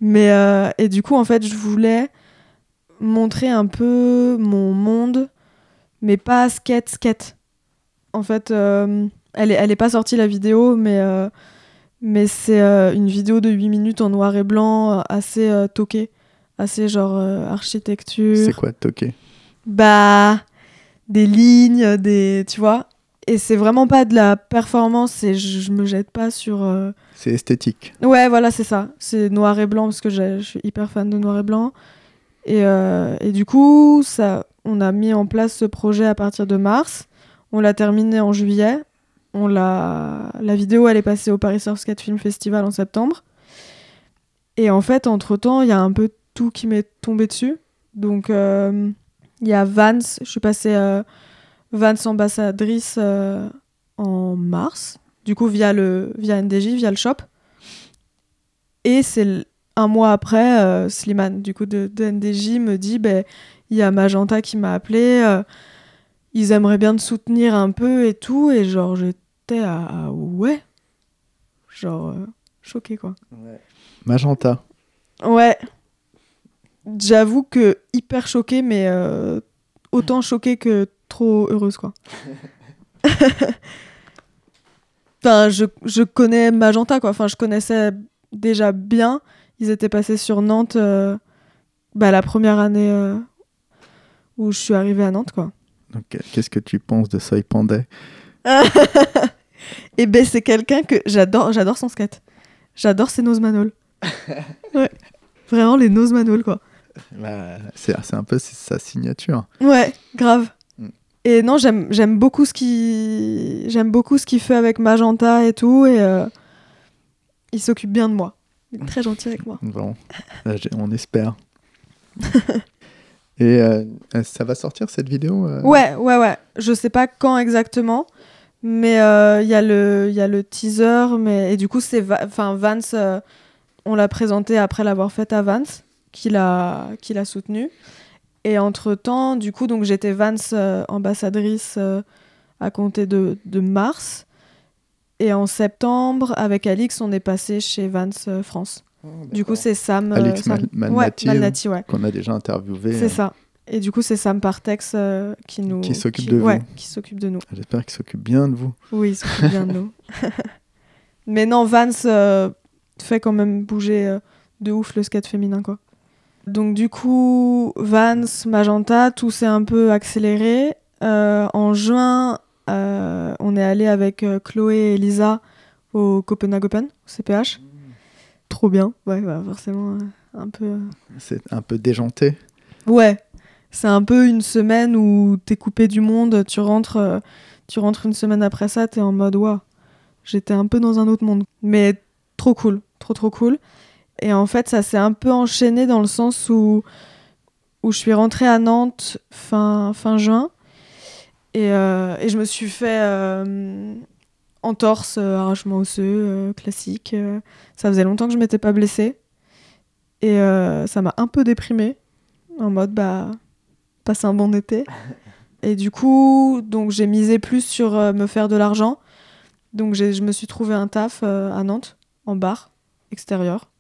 Mais euh, et du coup, en fait, je voulais montrer un peu mon monde, mais pas skate skate. En fait, elle est pas sortie la vidéo, mais mais c'est une vidéo de 8 minutes en noir et blanc, assez toquée, assez genre euh, architecture. C'est quoi toquer? Bah, des lignes, des. Tu vois Et c'est vraiment pas de la performance, et je, je me jette pas sur. euh, C'est esthétique. Ouais, voilà, c'est ça. C'est noir et blanc, parce que je suis hyper fan de noir et blanc. Et, euh, et du coup, ça, on a mis en place ce projet à partir de mars. On l'a terminé en juillet. On l'a... La vidéo, elle est passée au Paris Surf Skate Film Festival en septembre. Et en fait, entre-temps, il y a un peu tout qui m'est tombé dessus. Donc, euh, il y a Vance. Je suis passée euh, Vance ambassadrice euh, en mars. Du coup, via, le, via NDJ, via le shop. Et c'est un mois après, euh, Slimane, du coup, de, de NDJ, me dit ben, il y a Magenta qui m'a appelé. euh, ils aimeraient bien te soutenir un peu et tout. Et genre, j'étais à, à ouais. Genre, euh, choquée, quoi. Magenta. Ouais. J'avoue que hyper choquée, mais euh, autant choquée que trop heureuse, quoi. (laughs) enfin, je, je connais Magenta, quoi. Enfin, je connaissais déjà bien. Ils étaient passés sur Nantes euh, bah, la première année euh, où je suis arrivée à Nantes, quoi. Donc, qu'est-ce que tu penses de Soy Pandey (laughs) Et ben c'est quelqu'un que j'adore, j'adore son skate. J'adore ses nose manol. (laughs) ouais. Vraiment les nose manol, quoi. Bah, C'est un peu sa signature. Ouais, grave. Mm. Et non, j'aime beaucoup ce qu'il j'aime beaucoup ce qu'il fait avec Magenta et tout et euh, il s'occupe bien de moi. Il est très gentil avec moi. Bon, Là, on espère. (laughs) Et euh, euh, ça va sortir cette vidéo euh? Ouais, ouais, ouais. Je sais pas quand exactement, mais il y a le il y a le teaser mais et du coup c'est Va- enfin Vance euh, on l'a présenté après l'avoir faite à Vance qui l'a qui l'a soutenu. Et entre-temps, du coup donc j'étais Vance euh, ambassadrice euh, à compter de, de mars et en septembre avec Alix, on est passé chez Vance euh, France. Du coup, c'est Sam euh, Alix Sam- Mal- ouais, Malnati, Malnati, ouais. qu'on a déjà interviewé. C'est euh, ça. Et du coup, c'est Sam Partex euh, qui nous Qui s'occupe qui- de vous. ouais, qui s'occupe de nous. J'espère qu'il s'occupe bien de vous. Oui, il s'occupe bien de nous. (laughs) Mais non, Vance euh, fait quand même bouger euh, de ouf le skate féminin, quoi. Donc du coup, Vance, Magenta, tout s'est un peu accéléré. Euh, en juin, euh, on est allé avec euh, Chloé et Lisa au Copenhagen Open, au CPH. Trop bien, ouais, bah, forcément, un peu... C'est un peu déjanté. Ouais, c'est un peu une semaine où t'es coupé du monde, tu rentres, tu rentres une semaine après ça, t'es en mode waouh, j'étais un peu dans un autre monde. Mais trop cool, trop trop cool. Et en fait, ça s'est un peu enchaîné dans le sens où, où je suis rentrée à Nantes fin, fin juin. Et, euh, et je me suis fait euh, entorse, euh, arrachement osseux, classique. ça faisait longtemps que je m'étais pas blessée. Et ça m'a un peu déprimée en mode bah passer un bon été. (laughs) Et du coup donc j'ai misé plus sur euh, me faire de l'argent. Donc je me suis trouvé un taf euh, à Nantes en bar extérieur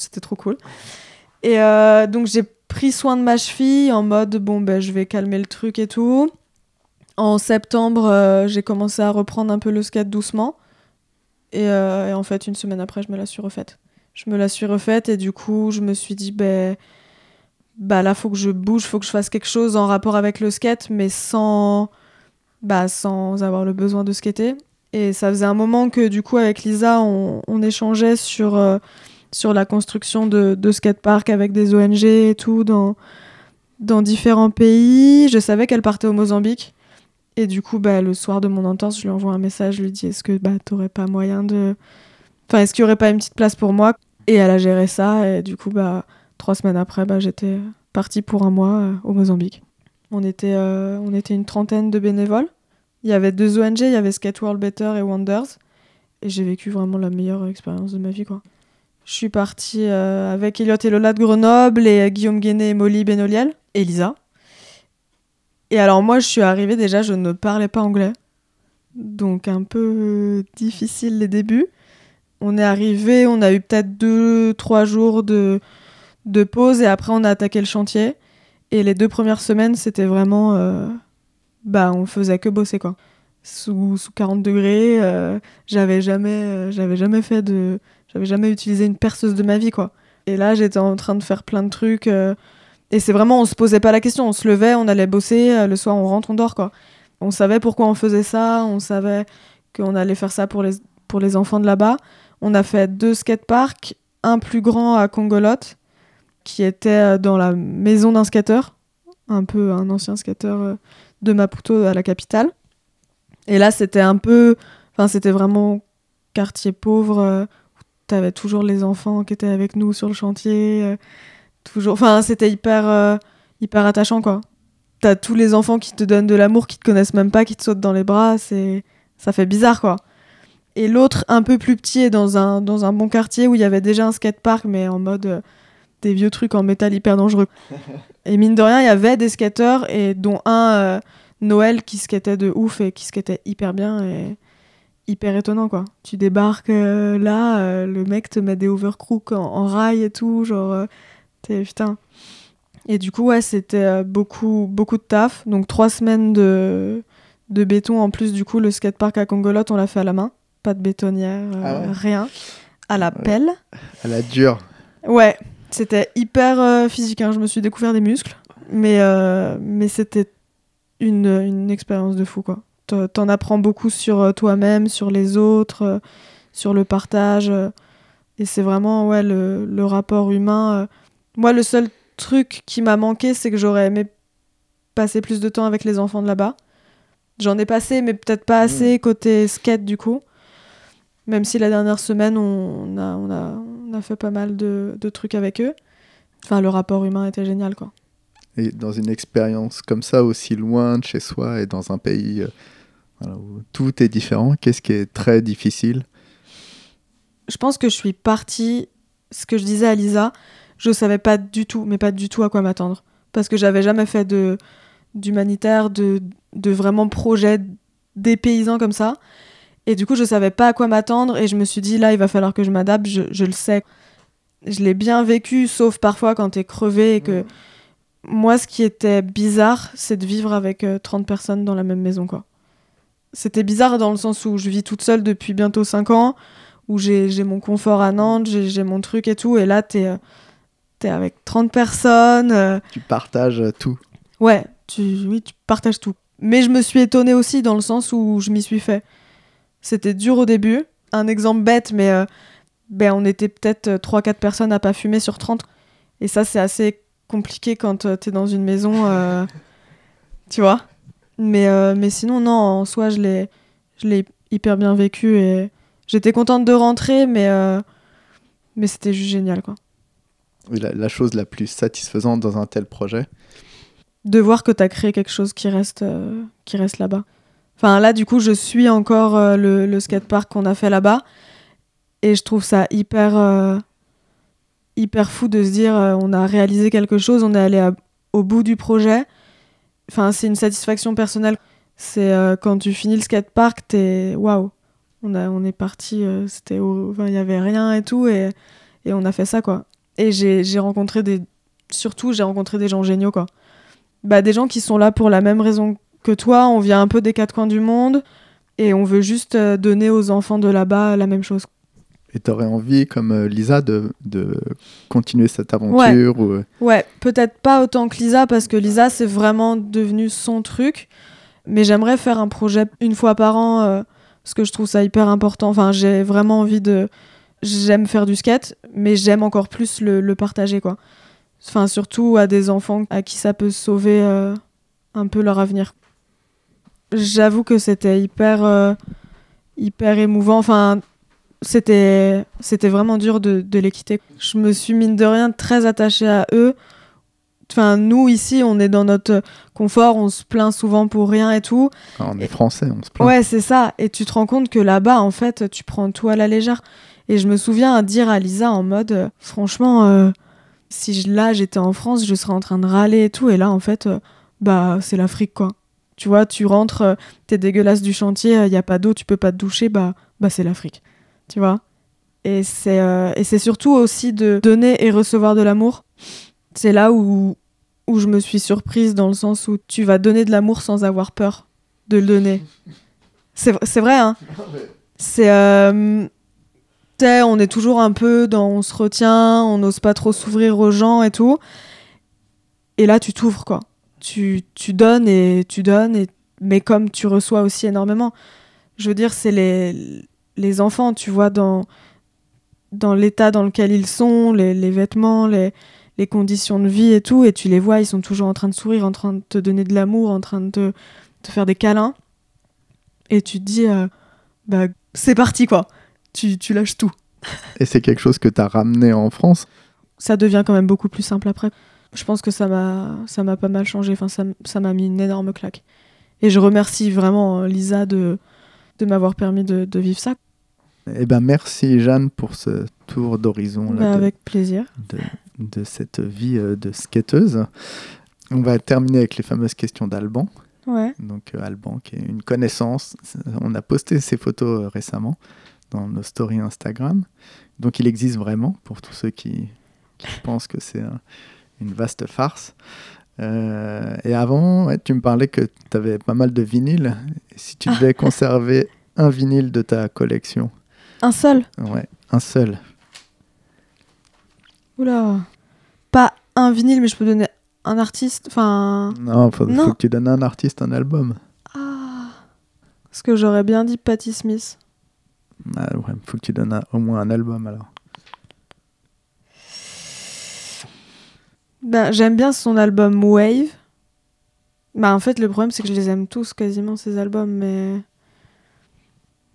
c'était trop cool. Et euh, donc j'ai pris soin de ma cheville en mode bon ben je vais calmer le truc et tout. En septembre euh, j'ai commencé à reprendre un peu le skate doucement. Et, euh, et en fait une semaine après je me la suis refaite. Je me la suis refaite et du coup je me suis dit ben bah là faut que je bouge, faut que je fasse quelque chose en rapport avec le skate, mais sans bah sans avoir le besoin de skater. Et ça faisait un moment que du coup avec Lisa on, on échangeait sur sur la construction de, de skateparks avec des ONG et tout dans dans différents pays. Je savais qu'elle partait au Mozambique. Et du coup, bah, le soir de mon entorse, je lui envoie un message, je lui dis est-ce que bah, t'aurais pas moyen de. Enfin, est-ce qu'il y aurait pas une petite place pour moi? Et elle a géré ça, et du coup, bah, trois semaines après, bah, j'étais partie pour un mois euh, au Mozambique. On était, euh, on était une trentaine de bénévoles. Il y avait deux ONG, il y avait Skate World Better et Wonders. Et j'ai vécu vraiment la meilleure expérience de ma vie, quoi. Je suis partie euh, avec Elliot et Lola de Grenoble et Guillaume Guéné et Molly Benoliel et Lisa. Et alors moi, je suis arrivée déjà, je ne parlais pas anglais. Donc un peu difficile les débuts. On est arrivé, on a eu peut-être deux, trois jours de, de pause et après on a attaqué le chantier. Et les deux premières semaines, c'était vraiment... euh, bah, on faisait que bosser, quoi. Sous, sous 40 degrés, euh, j'avais jamais, euh, j'avais jamais fait de... J'avais jamais utilisé une perceuse de ma vie, quoi. Et là, j'étais en train de faire plein de trucs. euh, et c'est vraiment, on se posait pas la question. On se levait, on allait bosser. euh, le soir, on rentre, on dort, quoi. On savait pourquoi on faisait ça. On savait qu'on allait faire ça pour les, pour les enfants de là-bas. On a fait deux skateparks, un plus grand à Congolotte, qui était euh, dans la maison d'un skateur, un peu un ancien skateur de Maputo à la capitale. Et là, c'était un peu, enfin, c'était vraiment quartier pauvre. T'avais toujours les enfants qui étaient avec nous sur le chantier, euh, toujours. Enfin, c'était hyper, euh, hyper attachant, quoi. T'as tous les enfants qui te donnent de l'amour, qui te connaissent même pas, qui te sautent dans les bras. C'est, ça fait bizarre, quoi. Et l'autre, un peu plus petit, est dans un, dans un bon quartier où il y avait déjà un skatepark, mais en mode euh, des vieux trucs en métal hyper dangereux. (laughs) et mine de rien, il y avait des skateurs, et dont un, Noël, qui skatait de ouf et qui skatait hyper bien et hyper étonnant, quoi. Tu débarques euh, là, euh, le mec te met des overcrooks en, en rail et tout, genre, euh, t'es putain. Et du coup, ouais, c'était beaucoup, beaucoup de taf. Donc, trois semaines de, de béton. En plus, du coup, le skatepark à Congolotte, on l'a fait à la main. Pas de bétonnière, Ah ouais rien. À la Ouais. pelle. À la dure. Ouais, c'était hyper physique. hein. Je me suis découvert des muscles. Mais, mais c'était une, une expérience de fou, quoi. T'en apprends beaucoup sur euh, toi-même, sur les autres, euh, sur le partage. euh, et c'est vraiment, ouais, le, le rapport humain. Moi, le seul truc qui m'a manqué, c'est que j'aurais aimé passer plus de temps avec les enfants de là-bas. J'en ai passé, mais peut-être pas assez côté skate, du coup. Même si la dernière semaine, on a, on a, on a fait pas mal de, de trucs avec eux. Enfin, le rapport humain était génial, quoi. Et dans une expérience comme ça, aussi loin de chez soi et dans un pays voilà, où tout est différent, qu'est-ce qui est très difficile? Je pense que je suis partie, ce que je disais à Lisa, je savais pas du tout, mais pas du tout à quoi m'attendre. Parce que j'avais jamais fait de d'humanitaire, de, de vraiment projet dépaysant comme ça. Et du coup, je savais pas à quoi m'attendre et je me suis dit, là, il va falloir que je m'adapte, je, je le sais. Je l'ai bien vécu, sauf parfois quand t'es crevé et que... Moi, ce qui était bizarre, c'est de vivre avec euh, 30 personnes dans la même maison, quoi. C'était bizarre dans le sens où je vis toute seule depuis bientôt 5 ans, où j'ai j'ai mon confort à Nantes, j'ai mon truc et tout, et là, t'es euh, t'es avec 30 personnes. euh, Tu partages euh, tout. Ouais, tu, oui, tu partages tout. Mais je me suis étonnée aussi dans le sens où je m'y suis fait. C'était dur au début. Un exemple bête, mais euh, ben, on était peut-être 3-4 personnes à pas fumer sur 30. Et ça, c'est assez compliqué quand t'es dans une maison. euh, (laughs) tu vois mais, euh, mais sinon, non, en soi, je l'ai je l'ai hyper bien vécu et j'étais contente de rentrer, mais, euh, mais c'était juste génial, quoi. La, la chose la plus satisfaisante dans un tel projet, de voir que tu as créé quelque chose qui reste, euh, qui reste là-bas. Enfin, là, du coup, je suis encore le, le skatepark qu'on a fait là-bas. Et je trouve ça hyper, hyper fou de se dire on a réalisé quelque chose, on est allé à- au bout du projet. Enfin, c'est une satisfaction personnelle. C'est euh, quand tu finis le skatepark, t'es waouh. On, a- on est parti, euh, c'était au- enfin, il y avait rien et tout. Et, et on a fait ça, quoi. Et j'ai j'ai rencontré des. Surtout, j'ai rencontré des gens géniaux, quoi bah, des gens qui sont là pour la même raison que toi. On vient un peu des quatre coins du monde et on veut juste euh, donner aux enfants de là-bas la même chose. Et tu aurais envie, comme euh, Lisa, de, de continuer cette aventure ou, euh, Ouais, peut-être pas autant que Lisa parce que Lisa c'est vraiment devenu son truc. Mais j'aimerais faire un projet une fois par an euh, parce que je trouve ça hyper important. Enfin, j'ai vraiment envie de. J'aime faire du skate, mais j'aime encore plus le, le partager quoi. Enfin, surtout à des enfants à qui ça peut sauver euh, un peu leur avenir. J'avoue que c'était hyper, euh, hyper émouvant. Enfin, c'était, c'était vraiment dur de, de les quitter. Je me suis mine de rien très attachée à eux. Enfin, nous ici, on est dans notre confort, on se plaint souvent pour rien et tout. on est français, on se plaint. Ouais, c'est ça. Et tu te rends compte que là-bas, en fait, tu prends tout à la légère. Et je me souviens dire à Lisa en mode, euh, franchement, euh, si je- là j'étais en France, je serais en train de râler et tout. Et là, en fait, euh, bah c'est l'Afrique quoi. Tu vois, tu rentres, t'es dégueulasse du chantier, il y a pas d'eau, tu peux pas te doucher, bah, bah c'est l'Afrique. Tu vois Et c'est euh, et c'est surtout aussi de donner et recevoir de l'amour. C'est là où, où je me suis surprise dans le sens où tu vas donner de l'amour sans avoir peur de le donner. C'est vrai, hein C'est. euh, on est toujours un peu dans. On se retient, on n'ose pas trop s'ouvrir aux gens et tout. Et là, tu t'ouvres, quoi. Tu, tu donnes et tu donnes, et, mais comme tu reçois aussi énormément. Je veux dire, c'est les, les enfants, tu vois, dans, dans l'état dans lequel ils sont, les, les vêtements, les, les conditions de vie et tout, et tu les vois, ils sont toujours en train de sourire, en train de te donner de l'amour, en train de te, faire des câlins. Et tu te dis, euh, bah, c'est parti, quoi. Tu, tu lâches tout. Et c'est quelque chose que tu as ramené en France? Ça devient quand même beaucoup plus simple après. Je pense que ça m'a ça m'a pas mal changé. Enfin, ça m'a mis une énorme claque. Et je remercie vraiment euh, Lisa de, de m'avoir permis de, de vivre ça. Eh ben merci Jeanne pour ce tour d'horizon Bah, de- avec plaisir. de, de cette vie euh, de skateuse. On va terminer avec les fameuses questions d'Alban. Ouais. Donc euh, Alban qui est une connaissance. On a posté ses photos euh, récemment dans nos stories Instagram. Donc il existe vraiment pour tous ceux qui, qui (laughs) pensent que c'est un- une vaste farce. Euh, et avant, ouais, tu me parlais que tu avais pas mal de vinyles. Et si tu (laughs) devais conserver un vinyle de ta collection, Un seul. ouais, un seul, Oula. Pas un vinyle, mais je peux donner un artiste. Enfin. non, faut, Non. faut que tu donnes à un artiste un album. Ah. Parce que j'aurais bien dit Patti Smith. Ah ouais, faut que tu donnes un- au moins un album alors. Ben, j'aime bien son album Wave. Bah, en fait, le problème, c'est que je les aime tous quasiment, ces albums, mais.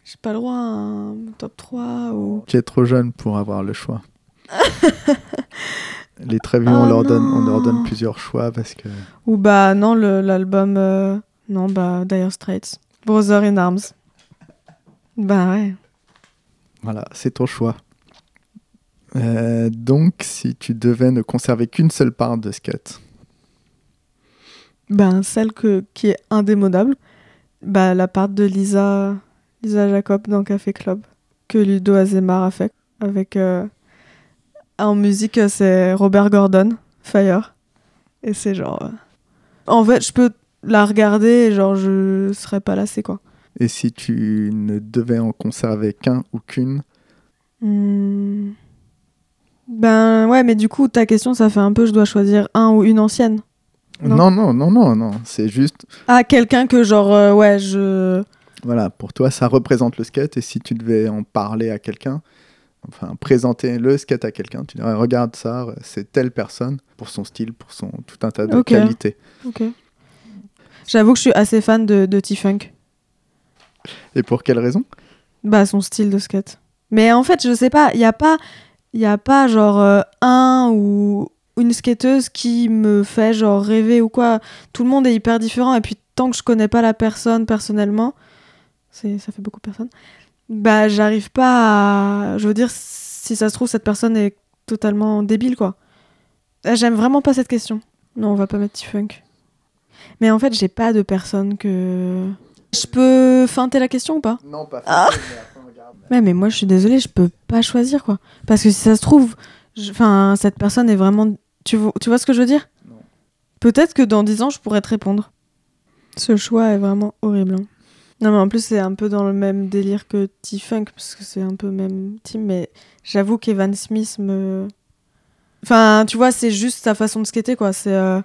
J'ai pas le droit à un top 3 ou. Tu es trop jeune pour avoir le choix. (laughs) Les très vieux, Oh on, leur donne, on leur donne plusieurs choix parce que. Ou bah, non, l'album. euh, Non, bah, Dire Straits. Brother in Arms. Bah, ouais. Voilà, c'est ton choix. Euh, donc, si tu devais ne conserver qu'une seule part de skate, Ben, celle que, qui est indémodable. Bah, la part de Lisa, Lisa Jacob dans Café Club. Que Ludo Azemar a fait. Avec. euh, En musique, c'est Robert Gordon, Fire. Et c'est genre. euh, En fait, je peux la regarder et genre, je serais pas lassée, quoi. et si tu ne devais en conserver qu'un ou qu'une, Hmm. Ben, ouais, mais du coup, ta question, ça fait un peu, je dois choisir un ou une ancienne. Non? non, non, non, non, non, c'est juste, Ah, quelqu'un que genre, euh, ouais, je. Voilà, pour toi, ça représente le skate et si tu devais en parler à quelqu'un, enfin, présenter le skate à quelqu'un, tu dirais, regarde ça, c'est telle personne pour son style, pour son tout un tas de Ok. qualités. Ok. J'avoue que je suis assez fan de, de T-Funk. Et pour quelle raison? Bah, son style de skate. Mais en fait, je sais pas, il y a pas, y a pas genre euh, un ou une skateuse qui me fait genre rêver ou quoi. Tout le monde est hyper différent et puis tant que je connais pas la personne personnellement, c'est ça fait beaucoup de personnes. Bah, j'arrive pas à je veux dire si ça se trouve cette personne est totalement débile quoi. Ah, J'aime vraiment pas cette question. Non, on va pas mettre T-Funk. Mais en fait, j'ai pas de personne que je peux feinter la question ou pas? Non, pas Ah. Ouais, mais moi, je suis désolée, je peux pas choisir, quoi. Parce que si ça se trouve, je- enfin, cette personne est vraiment... Tu vois, tu vois ce que je veux dire? Non. Peut-être que dans 10 ans, je pourrais te répondre. Ce choix est vraiment horrible. hein. Non, mais en plus, c'est un peu dans le même délire que T-Funk, parce que c'est un peu même team, mais j'avoue qu'Evan Smith me... Enfin, tu vois, c'est juste sa façon de skater, quoi. C'est... euh,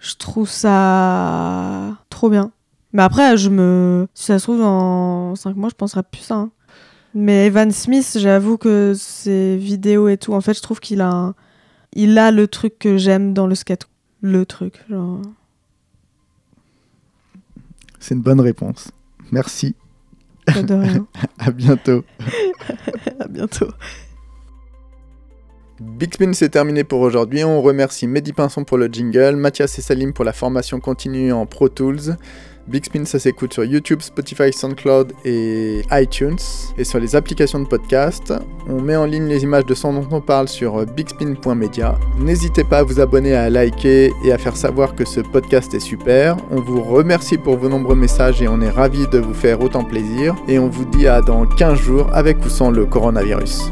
Je trouve ça trop bien. Mais après, je me... Si ça se trouve, dans 5 mois, je penserai plus ça. Mais Evan Smith, j'avoue que ses vidéos et tout, en fait, je trouve qu'il a, il a le truc que j'aime dans le skate. Le truc, genre. C'est une bonne réponse. Merci. pas de rien. (laughs) À bientôt. (laughs) à bientôt. Big Spin, c'est terminé pour aujourd'hui. On remercie Mehdi Pinson pour le jingle, Mathias et Salim pour la formation continue en Pro Tools. Big Spin, ça s'écoute sur YouTube, Spotify, SoundCloud et iTunes. Et sur les applications de podcast, on met en ligne les images de son dont on parle sur bigspin.media. N'hésitez pas à vous abonner, à liker et à faire savoir que ce podcast est super. On vous remercie pour vos nombreux messages et on est ravis de vous faire autant plaisir. Et on vous dit à dans 15 jours avec ou sans le coronavirus.